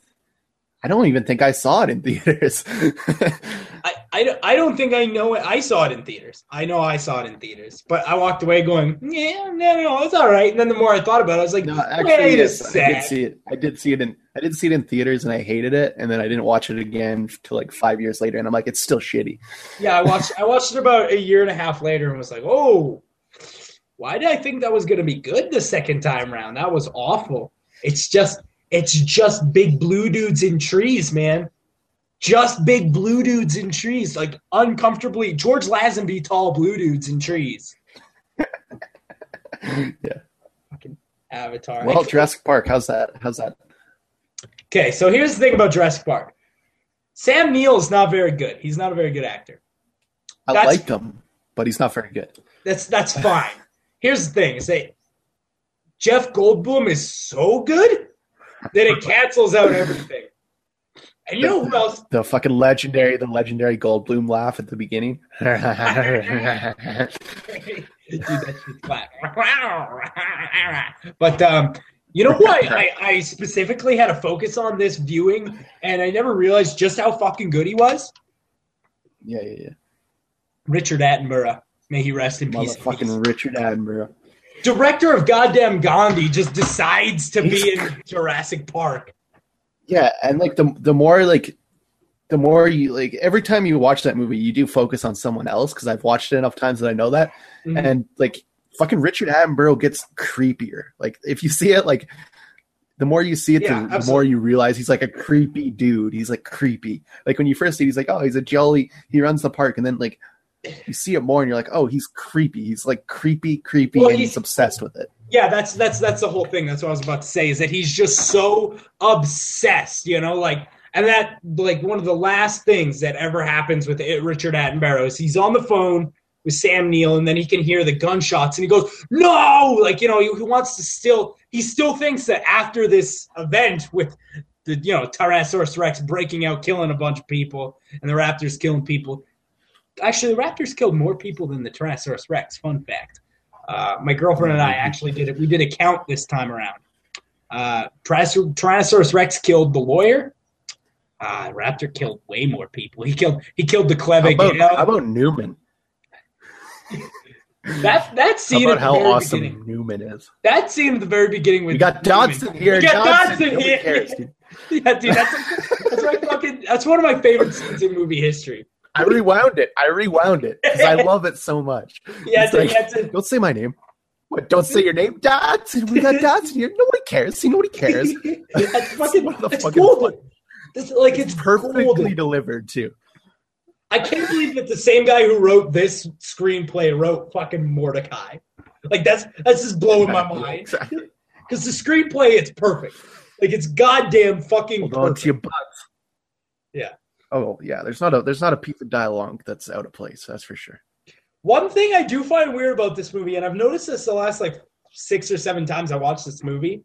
I don't even think I saw it in theaters. I, don't- I don't think I know it. I saw it in theaters. I know I saw it in theaters, but I walked away going, yeah, no, no, it's all right. And then the more I thought about it, I was like, no, wait actually, a yes, I did see it. I did see it in. I did see it in theaters, and I hated it. And then I didn't watch it again till like five years later, and I'm like, it's still shitty. Yeah, I watched. I watched it about a year and a half later, and was like, oh, why did I think that was going to be good the second time round? That was awful. It's just, it's just big blue dudes in trees, man. Just big blue dudes in trees, like uncomfortably George Lazenby tall blue dudes in trees. yeah. Fucking Avatar. Well, Jurassic Park. How's that? How's that? Okay, so here's the thing about Jurassic Park. Sam Neill is not very good. He's not a very good actor. I That's- liked him, but he's not very good. That's that's fine. Here's the thing: is that Jeff Goldblum is so good that it cancels out everything. And you know who else? The fucking legendary, the legendary Goldblum laugh at the beginning. Dude, that shit's flat. But um, you know what? I, I specifically had a focus on this viewing, and I never realized just how fucking good he was. yeah, yeah, yeah. Richard Attenborough, may he rest in peace. Motherfucking Richard Attenborough. Director of goddamn Gandhi just decides to be in Jurassic Park. Yeah, and like the the more like the more you like every time you watch that movie, you do focus on someone else because I've watched it enough times that I know that. Mhm. And like fucking Richard Attenborough gets creepier. Like if you see it, like the more you see it, Yeah, the, the more you realize he's like a creepy dude. He's like creepy. Like when you first see, it, he's like, oh, he's a jolly. He runs the park, and then like you see it more, and you're like, oh, he's creepy. He's like creepy, creepy, Well, and he's obsessed with it. Yeah, that's that's that's the whole thing. That's what I was about to say. Is that he's just so obsessed, you know, like, and that like one of the last things that ever happens with it, Richard Attenborough is he's on the phone with Sam Neill, and then he can hear the gunshots, and he goes, "No!" Like you know, he, he wants to still. He still thinks that after this event with the you know Tyrannosaurus Rex breaking out, killing a bunch of people, and the Raptors killing people. Actually, the Raptors killed more people than the Tyrannosaurus Rex. Fun fact. Uh, my girlfriend and I actually did it. We did a count this time around. Uh, Tyrannosaurus Rex killed the lawyer. Uh, Raptor killed way more people. He killed he killed the How clever about, how about Newman? That that How scene about at the how awesome beginning. Newman is? That scene at the very beginning with We got Newman. Dodgson here. We got Dodgson Nobody here. cares, dude. Yeah, dude, that's, that's my fucking. That's one of my favorite scenes in movie history. I rewound it. I rewound it because I love it so much. Yeah, It's like- to, Don't say my name. What? Don't say your name, Dodgson. We got Dodgson here. Nobody cares. See, nobody cares. that's fucking. The That's fucking golden. That's like it's Perfectly golden. delivered too. I can't believe that the same guy who wrote this screenplay wrote fucking Mortdecai. Like that's that's just blowing my mind. Exactly. Because the screenplay, it's perfect. Like it's goddamn fucking Hold on to your butts. Oh yeah. There's not a there's not a piece of dialogue that's out of place. That's for sure. One thing I do find weird about this movie, and I've noticed this the last like six or seven times I watched this movie,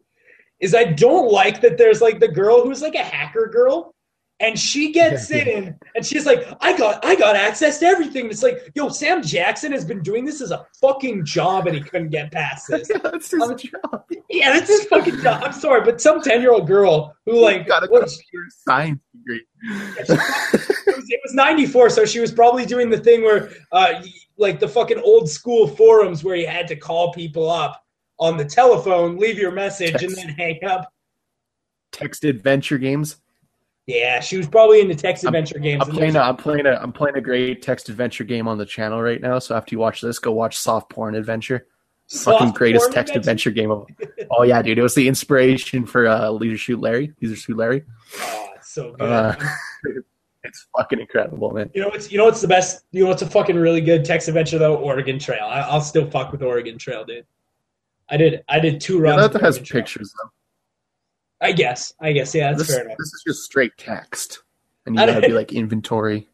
is I don't like that there's like the girl who's like a hacker girl, and she gets Yeah. in and she's like, I got I got access to everything. It's like, yo, Sam Jackson has been doing this as a fucking job and he couldn't get past this. that's his I'm- job. yeah, that's his fucking job. I'm sorry, but some ten year old girl who like got a was- computer science degree. it was, it was 94 so she was probably doing the thing where uh like the fucking old school forums where you had to call people up on the telephone leave your message and then hang up Text adventure games. Yeah she was probably in the text adventure games I'm playing. A, I'm playing a. I'm playing a great text adventure game on the channel right now. So after you watch this, go watch Soft Porn Adventure. Fucking greatest text adventure game of. Oh yeah, dude! It was the inspiration for uh, Leisure Suit Larry. Leisure Suit Larry. Oh, so good. Uh, it's fucking incredible, man. you know what's you know what's the best? You know what's a fucking really good text adventure though? Oregon Trail. I, I'll still fuck with Oregon Trail, dude. I did I did two Yeah, runs. that has Oregon Trail. pictures though. I guess. I guess. Yeah, that's This, fair enough. this is just straight text, and you I gotta be like inventory.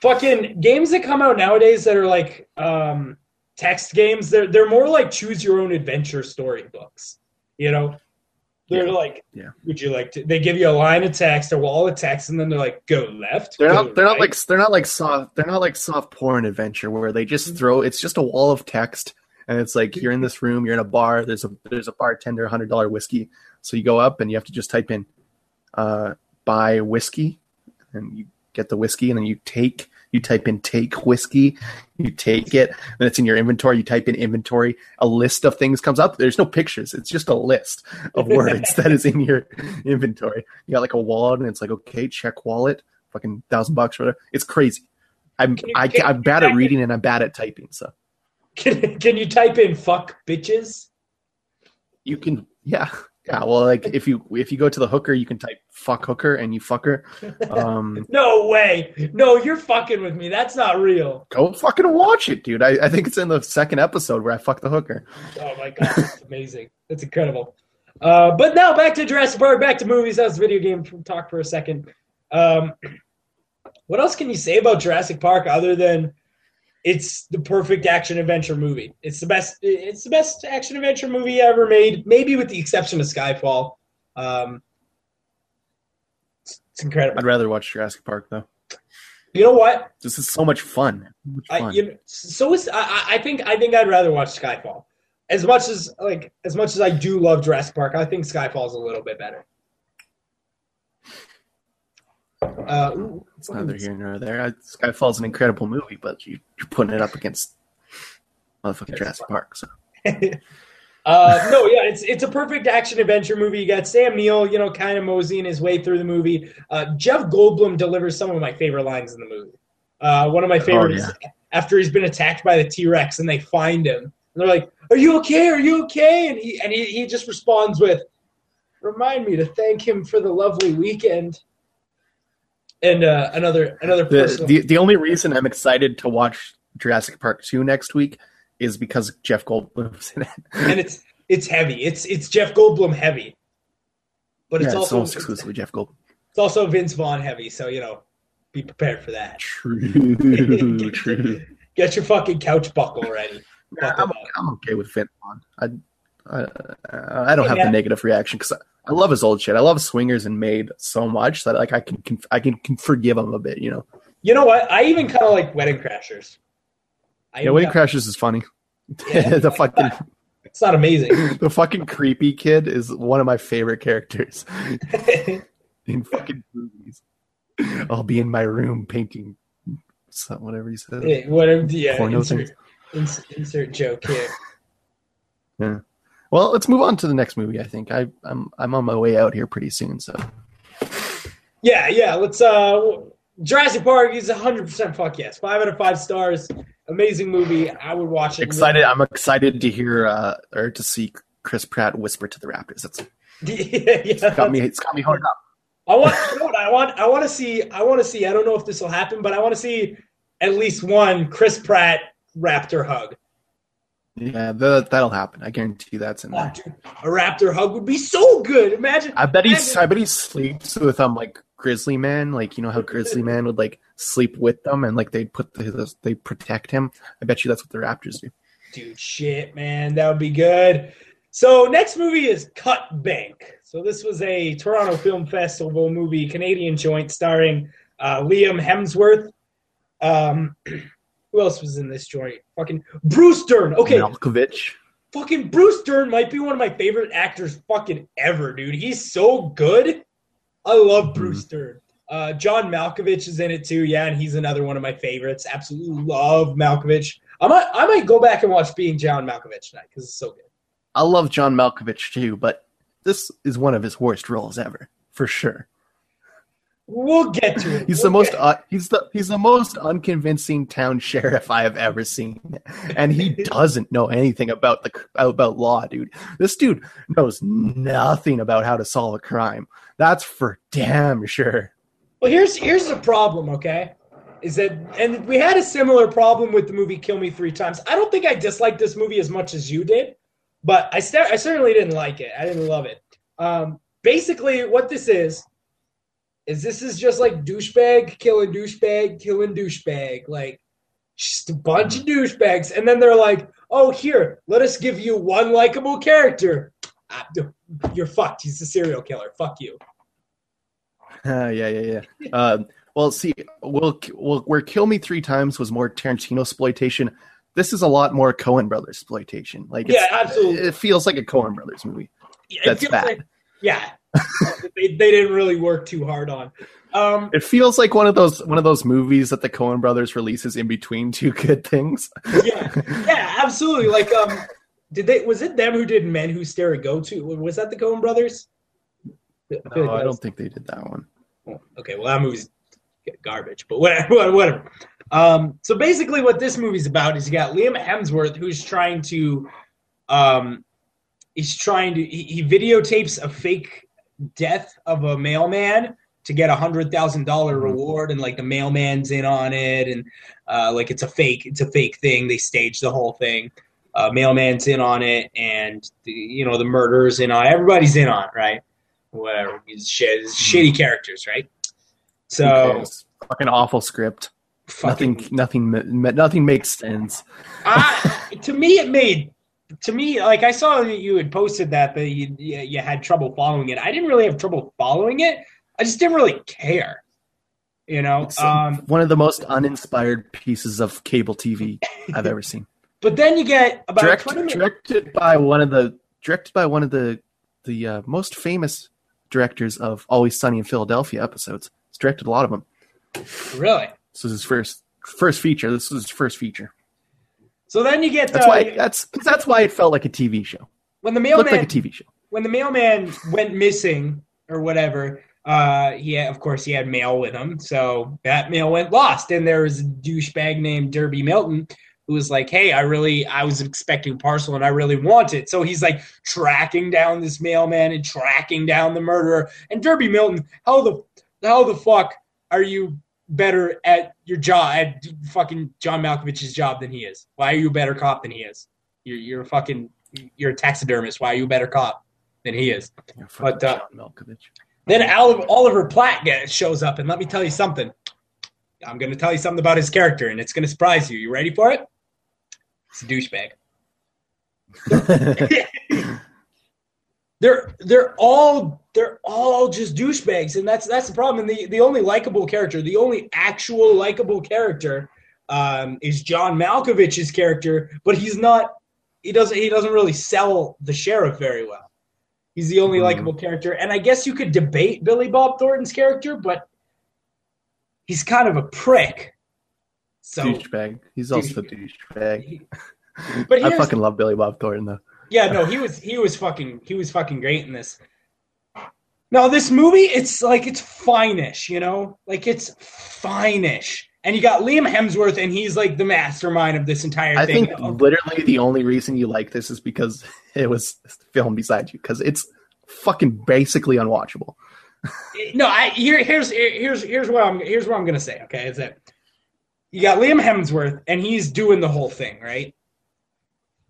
fucking games that come out nowadays that are like um text games they're they're more like choose your own adventure storybooks you know they're Yeah. like Yeah. would you like to they give you a line of text a wall of text and then they're like go left They're go not. They're not like. They're not like soft. They're not like soft porn adventure where they Mm-hmm. just throw. It's just a wall of text, and it's like you're in this room. You're in a bar. There's a there's a bartender, hundred dollar whiskey. So you go up and you have to just type in, uh, buy whiskey, and you get the whiskey, and then you take. You type in take whiskey, you take it, and it's in your inventory. You type in inventory, a list of things comes up. There's no pictures. It's just a list of words that is in your inventory. You got like a wallet, and it's like, okay, check wallet, fucking thousand bucks or whatever. It's crazy. I'm Can you- I, can- I'm bad at reading and I'm bad at typing. So can, can you type in fuck bitches you can, yeah, yeah. Well, like if you if you go to the hooker, you can type fuck hooker and you fuck her. Um, no way no you're fucking with me that's not real go fucking watch it, dude. I, I think it's in the second episode where I fuck the hooker. oh my god that's amazing that's incredible uh but now back to Jurassic Park back to movies that was video game talk for a second um what else can you say about Jurassic Park other than it's the perfect action adventure movie. It's the best. It's the best action adventure movie ever made, maybe with the exception of Skyfall. Um, it's, it's incredible. I'd rather watch Jurassic Park though. You know what? This is so much fun. So much I, you know, so is I, I- I think I think I'd rather watch Skyfall. As much as like as much as I do love Jurassic Park, I think Skyfall is a little bit better. Uh, ooh, it's neither here nor there. I, Skyfall's an incredible movie, but you, you're putting it up against motherfucking Jurassic Park. So Uh, no, yeah, it's it's a perfect action adventure movie. You got Sam Neill, you know, kind of moseying his way through the movie. Uh, Jeff Goldblum delivers some of my favorite lines in the movie. Uh, one of my favorites is after he's been attacked by the T Rex and they find him. And they're like, "Are you okay? Are you okay?" And he and he, he just responds with, "Remind me to thank him for the lovely weekend." And uh, another another the, the the only reason I'm excited to watch Jurassic Park two next week is because Jeff Goldblum's in it. and it's it's heavy. It's it's Jeff Goldblum heavy, but it's it's also almost exclusively Jeff Goldblum. It's also Vince Vaughn heavy, so you know, be prepared for that. True, true. Get your fucking couch buckle ready. Yeah, I'm, I'm okay with Vince Vaughn. I, I, I don't have Yeah. the negative reaction because I, love his old shit. I love Swingers and Made so much that like I can, can I can, can forgive him a bit. You know, You know what? I even kind of like Wedding Crashers. I yeah, Wedding Crashers is funny. Yeah. the fucking It's not amazing. the fucking creepy kid is one of my favorite characters in fucking movies. I'll be in my room painting so- whatever he said. Yeah, Whatever. Yeah. Insert, ins- insert joke here. Well, let's move on to the next movie. I think I, I'm I'm on my way out here pretty soon. So Yeah, yeah. Let's. uh Jurassic Park is 100% fuck yes. Five out of five stars. Amazing movie. I would watch it. excited! I'm excited to hear uh, or to see Chris Pratt whisper to the Raptors. That's yeah, yeah. got me. It's got me hard up. I want, you know I want, I want to see, I want to see. I don't know if this will happen, but I want to see at least one Chris Pratt Raptor hug. Yeah, the, that'll happen. I guarantee that's in Oh, there. dude, a Raptor hug would be so good. Imagine. I bet he's. imagine- I bet he sleeps with um like Grizzly Man. Like you know how Grizzly Man would like sleep with them and like they'd put the they protect him. I bet you that's what the Raptors do. Dude, shit, man, that would be good. So next movie is Cut Bank. So this was a Toronto Film Festival movie, Canadian joint starring uh, Liam Hemsworth. Um, who else was in this joint? Fucking Bruce Dern. Okay, Malkovich. fucking Bruce Dern might be one of my favorite actors fucking ever, dude. He's so good. I love Bruce Dern. Uh, John Malkovich is in it too, yeah, and he's another one of my favorites. Absolutely love Malkovich. I might, I might go back and watch Being John Malkovich tonight because it's so good. I love John Malkovich too, but this is one of his worst roles ever, for sure. We'll get to it. He's We'll the most get- uh, he's the he's the most unconvincing town sheriff I have ever seen, and he doesn't know anything about the about law, dude. This dude knows nothing about how to solve a crime. That's for damn sure. Well, here's here's the problem, okay? Is that and we had a similar problem with the movie Kill Me Three Times. I don't think I disliked this movie as much as you did, but I st- I certainly didn't like it. I didn't love it. Um, basically, what this is is this is just like douchebag killing douchebag killing douchebag, like just a bunch of douchebags, and then they're like, "Oh, here, let us give you one likable character." Ah, You're fucked. He's a serial killer. Fuck you. Uh, yeah, yeah, yeah. Um, well, see, well, well, where "Kill Me Three Times" was more Tarantino exploitation. This is a lot more Coen Brothers exploitation. Like, it's, Yeah, absolutely. It feels like a Coen Brothers movie. It That's bad. like- yeah, they, they didn't really work too hard on. Um, It feels like one of those one of those movies that the Coen Brothers releases in between two good things. yeah, yeah, absolutely. Like, um, did they? Was it them who did Men Who Stare at Goats? Was that the Coen Brothers? I like No, that I don't think they did that one. Oh, okay, well that movie's garbage, but whatever, whatever. Um, so basically, what this movie's about is you got Liam Hemsworth who's trying to, um, he's trying to he, he videotapes a fake death of a mailman to get a hundred thousand dollar Mhm. reward, and like the mailman's in on it, and uh, like it's a fake, it's a fake thing. They staged the whole thing. Uh, mailman's in on it, and the, you know the murderer's in on. it. Everybody's in on it, right? Whatever. Shit, shitty characters, right? So fucking awful script. fucking, Nothing, nothing, nothing makes sense. I, to me, it made. To me, like I saw that you had posted that that you, you had trouble following it. I didn't really have trouble following it. I just didn't really care. You know. Um, one of the most uninspired pieces of cable TV I've ever seen. but then you get about Direct, 20 minutes. directed by one of the directed by one of the the uh, most famous directors of Always Sunny in Philadelphia episodes. He's directed a lot of them. Really. This was his first first feature. This was his first feature. So then you get That's uh, why that's that's why it felt like a TV show. when the It looked mailman like a TV show. when the mailman went missing or whatever, uh, of course he had mail with him, so that mail went lost. And there was a douchebag named Derby Milton who was like, "Hey, I really, I was expecting a parcel and I really want it." So he's like tracking down this mailman and tracking down the murderer. And Derby Milton, how the how the fuck are you better at your job at fucking John Malkovich's job than he is? Why are you a better cop than he is? You're you're a fucking you're a taxidermist. Why are you a better cop than he is? Yeah, But, uh, John Malkovich. Then Oliver, Oliver Platt gets, shows up, and let me tell you something. I'm going to tell you something about his character, and it's going to surprise you. You ready for it? It's a douchebag. they're they're all they're all just douchebags, and that's that's the problem. And the the only likable character, the only actual likable character, um, is John Malkovich's character, but he's not. He doesn't he doesn't really sell the sheriff very well. He's the only Mhm. likable character, and I guess you could debate Billy Bob Thornton's character, but he's kind of a prick. So douchebag. He's also a douchebag. But I fucking love Billy Bob Thornton though. Yeah, no, he was he was fucking he was fucking great in this. Now this movie, it's like it's finish, you know, like it's finish, and you got Liam Hemsworth, and he's like the mastermind of this entire I thing. think literally the only reason you like this is because it was filmed beside you because it's fucking basically unwatchable. no, I here here's here's here's what I'm here's what I'm gonna say. Okay, is that you got Liam Hemsworth, and he's doing the whole thing, right?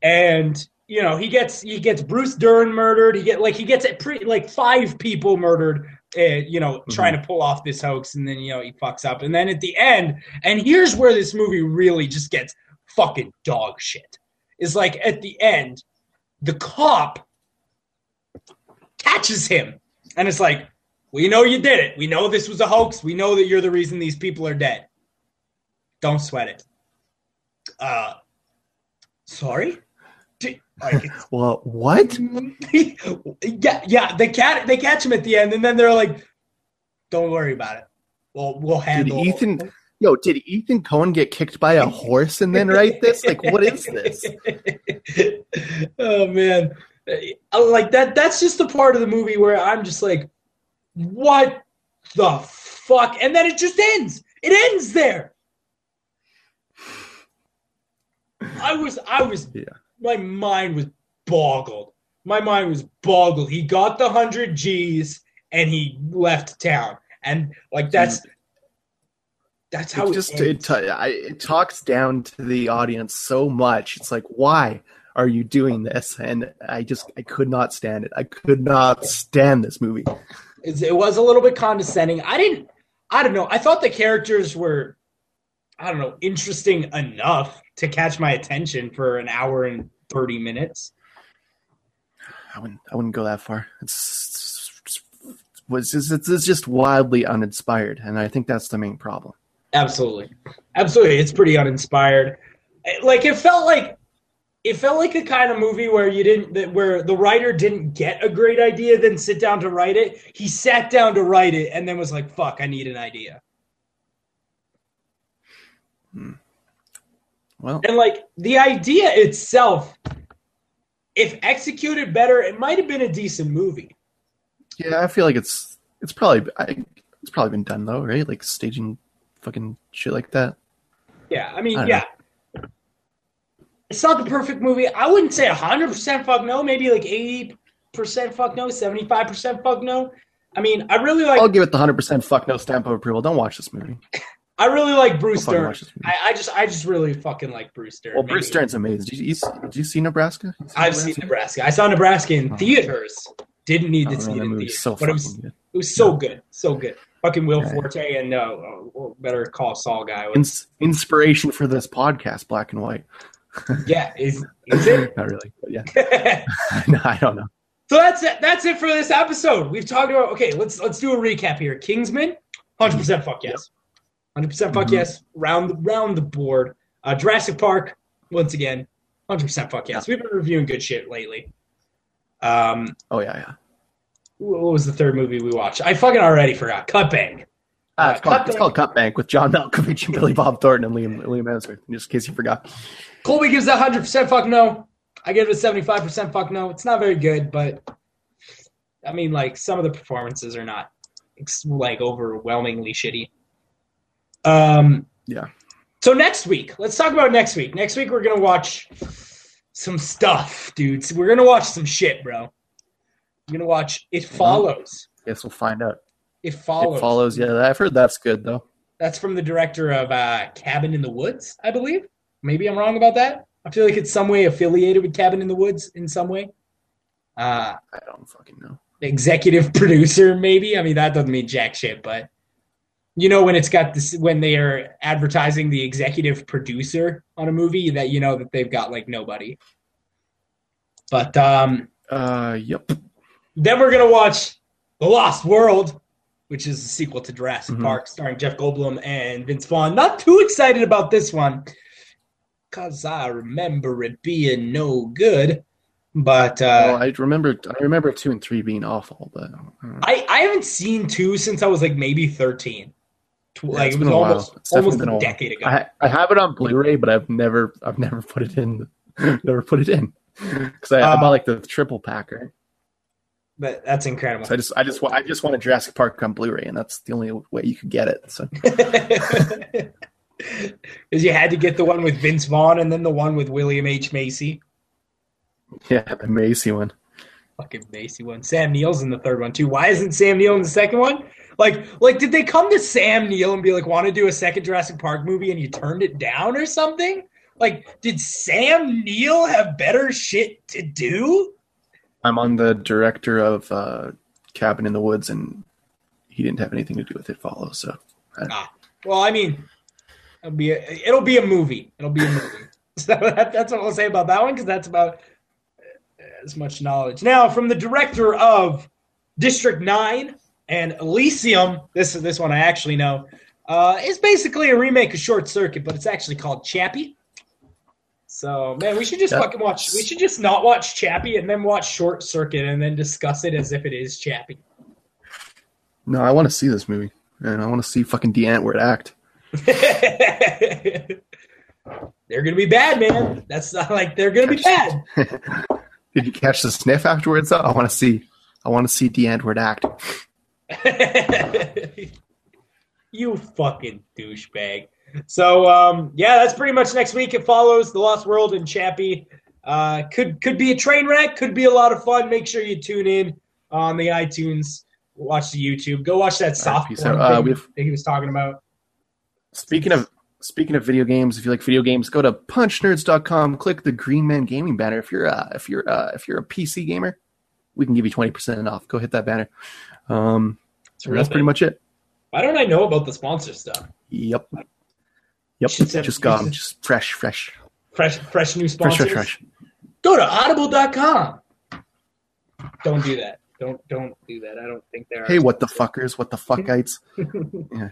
And you know he gets he gets Bruce Dern murdered. He get like he gets pre, like five people murdered. Uh, you know, trying to pull off this hoax, and then you know he fucks up, and then at the end, and here's where this movie really just gets fucking dog shit. Is like at the end, the cop catches him, and it's like, we know you did it. We know this was a hoax. We know that you're the reason these people are dead. Don't sweat it. Uh, sorry. Like, Well, what? yeah, yeah. They cat they catch him at the end, and then they're like, "Don't worry about it. We'll we'll Did handle." Ethan? Yo, did Ethan Coen get kicked by a horse and then write this? Like, what is this? oh man, Uh, like that. That's just the part of the movie where I'm just like, "What the fuck?" And then it just ends. It ends there. I was, I was, Yeah. My mind was boggled. My mind was boggled. He got the hundred G's, and he left town. And like that's mm. that's how it it just it, ends. t- I, it talks down to the audience so much. It's like, why are you doing this? And I just I could not stand it. I could not stand this movie. It was a little bit condescending. I didn't. I don't know. I thought the characters were, I don't know, interesting enough to catch my attention for an hour and thirty minutes. I wouldn't I wouldn't go that far. It's it's, it's, it's just wildly uninspired, and I think that's the main problem. Absolutely, absolutely. It's pretty uninspired. Eh, like it felt like it felt like a kind of movie where you didn't where the writer didn't get a great idea, then sit down to write it. He sat down to write it, and then was like, "Fuck, I need an idea." Hmm. Well, And like the idea itself, if executed better, it might have been a decent movie. yeah, I feel like it's it's probably I, it's probably been done though, right? Like staging fucking shit like that. Yeah, I mean, I yeah. It's not the perfect movie. I wouldn't say 100% fuck no, maybe like 80% fuck no, 75% fuck no. I mean, I really like I'll give it the hundred percent fuck no stamp of approval. Don't watch this movie. I really like Bruce Dern. I, I, just, I just really fucking like Bruce Dern. Well, Bruce Dern's amazing. Did you, did you see Nebraska? You see I've Nebraska? seen Nebraska. I saw Nebraska in oh, theaters. Didn't need to oh, see it in theaters, so but it was, good. it was so yeah. good, so good. Fucking Will yeah. Forte and uh, better call Saul guy. Was, inspiration for this podcast, Black and White. yeah, is, is it? Not really. yeah, no, I don't know. So that's it. That's it for this episode. We've talked about. Okay, let's let's do a recap here. Kingsman, hundred percent. Fuck yes. Yep. 100% fuck mm-hmm. yes. Round round the board. Uh, Jurassic Park once again. 100% fuck yes. Yeah. We've been reviewing good shit lately. Um. Oh yeah, yeah. What was the third movie we watched? I fucking already forgot. Cut Bank. Uh, it's, uh, called, Cut it's Bank. called Cut Bank with John Malkovich and Billy Bob Thornton and Liam Liam Answer. Just in case you forgot. Colby gives that hundred percent fuck no. I give it a seventy five percent fuck no. It's not very good, but I mean, like some of the performances are not like overwhelmingly shitty. Um. Yeah. So next week, let's talk about next week. Next week we're gonna watch some stuff, dudes. We're gonna watch some shit, bro. We're gonna watch It Follows. Guess we'll find out. It Follows. It follows. Yeah, I've heard that's good though. That's from the director of uh, Cabin in the Woods, I believe. Maybe I'm wrong about that. I feel like it's some way affiliated with Cabin in the Woods in some way. Uh, I don't fucking know. executive producer, maybe. I mean, that doesn't mean jack shit, but you know when it's got this when they are advertising the executive producer on a movie that you know that they've got like nobody. But um, Uh, yep. then we're gonna watch The Lost World, which is a sequel to Jurassic Mhm. Park, starring Jeff Goldblum and Vince Vaughn. Not too excited about this one, cause I remember it being no good. But uh, well, I remember. I remember two and three being awful, but I, I haven't seen two since I was like maybe thirteen. Yeah, like it was almost almost a a decade ago. I I have it on Blu-ray, but I've never I've never put it in. never put it in because I, I Uh, bought like the triple packer. but that's incredible. So I just I just I just wanted Jurassic Park on Blu-ray, and that's the only way you could get it. So Because you had to get the one with Vince Vaughn and then the one with William H Macy. yeah, the Macy one. Fucking Macy one. Sam Neill's in the third one too. Why isn't Sam Neill in the second one? Like, like, did they come to Sam Neill and be like, "Want to do a second Jurassic Park movie?" and you turned it down or something? Like, did Sam Neill have better shit to do? I'm on the director of uh, Cabin in the Woods, and he didn't have anything to do with it. Follow so Well, I mean, it'll be a, it'll be a movie. It'll be a movie. so that, that's what I'll say about that one because that's about as much knowledge. Now, from the director of District Nine and Elysium, this is this one I actually know, uh, is basically a remake of Short Circuit, but it's actually called Chappie. So man, we should just fucking watch. We should just not watch Chappie and then watch Short Circuit and then discuss it as if it is Chappie. no, I want to see this movie, and I want to see fucking the Antwoord act. they're gonna be bad, man. That's not like they're gonna be bad. Did you catch the sniff afterwards? Though I want to see. I want to see the Antwoord act. you fucking douchebag. So um, yeah, that's pretty much next week. It follows the Lost World and Chappie. Uh, could could be a train wreck. Could be a lot of fun. Make sure you tune in on the iTunes watch the YouTube. Go watch that right, soft out. Uh, thing he was talking about. Speaking of speaking of video games, if you like video games, go to punchnerds.com, click the Green Man Gaming banner. If you're uh, if you're uh, if you're a PC gamer, we can give you twenty percent off. Go hit that banner. Um, It's a and real that's pretty much it. Why don't I know about the sponsor stuff? Yep. Yep. Just got. Just fresh, fresh, Fresh, fresh new sponsors. fresh, fresh. fresh. Go to audible.com. Don't do that. Don't don't do that. I don't think there are. Hey, what the fuckers? What the fuckites?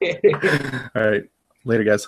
All right. Later, guys.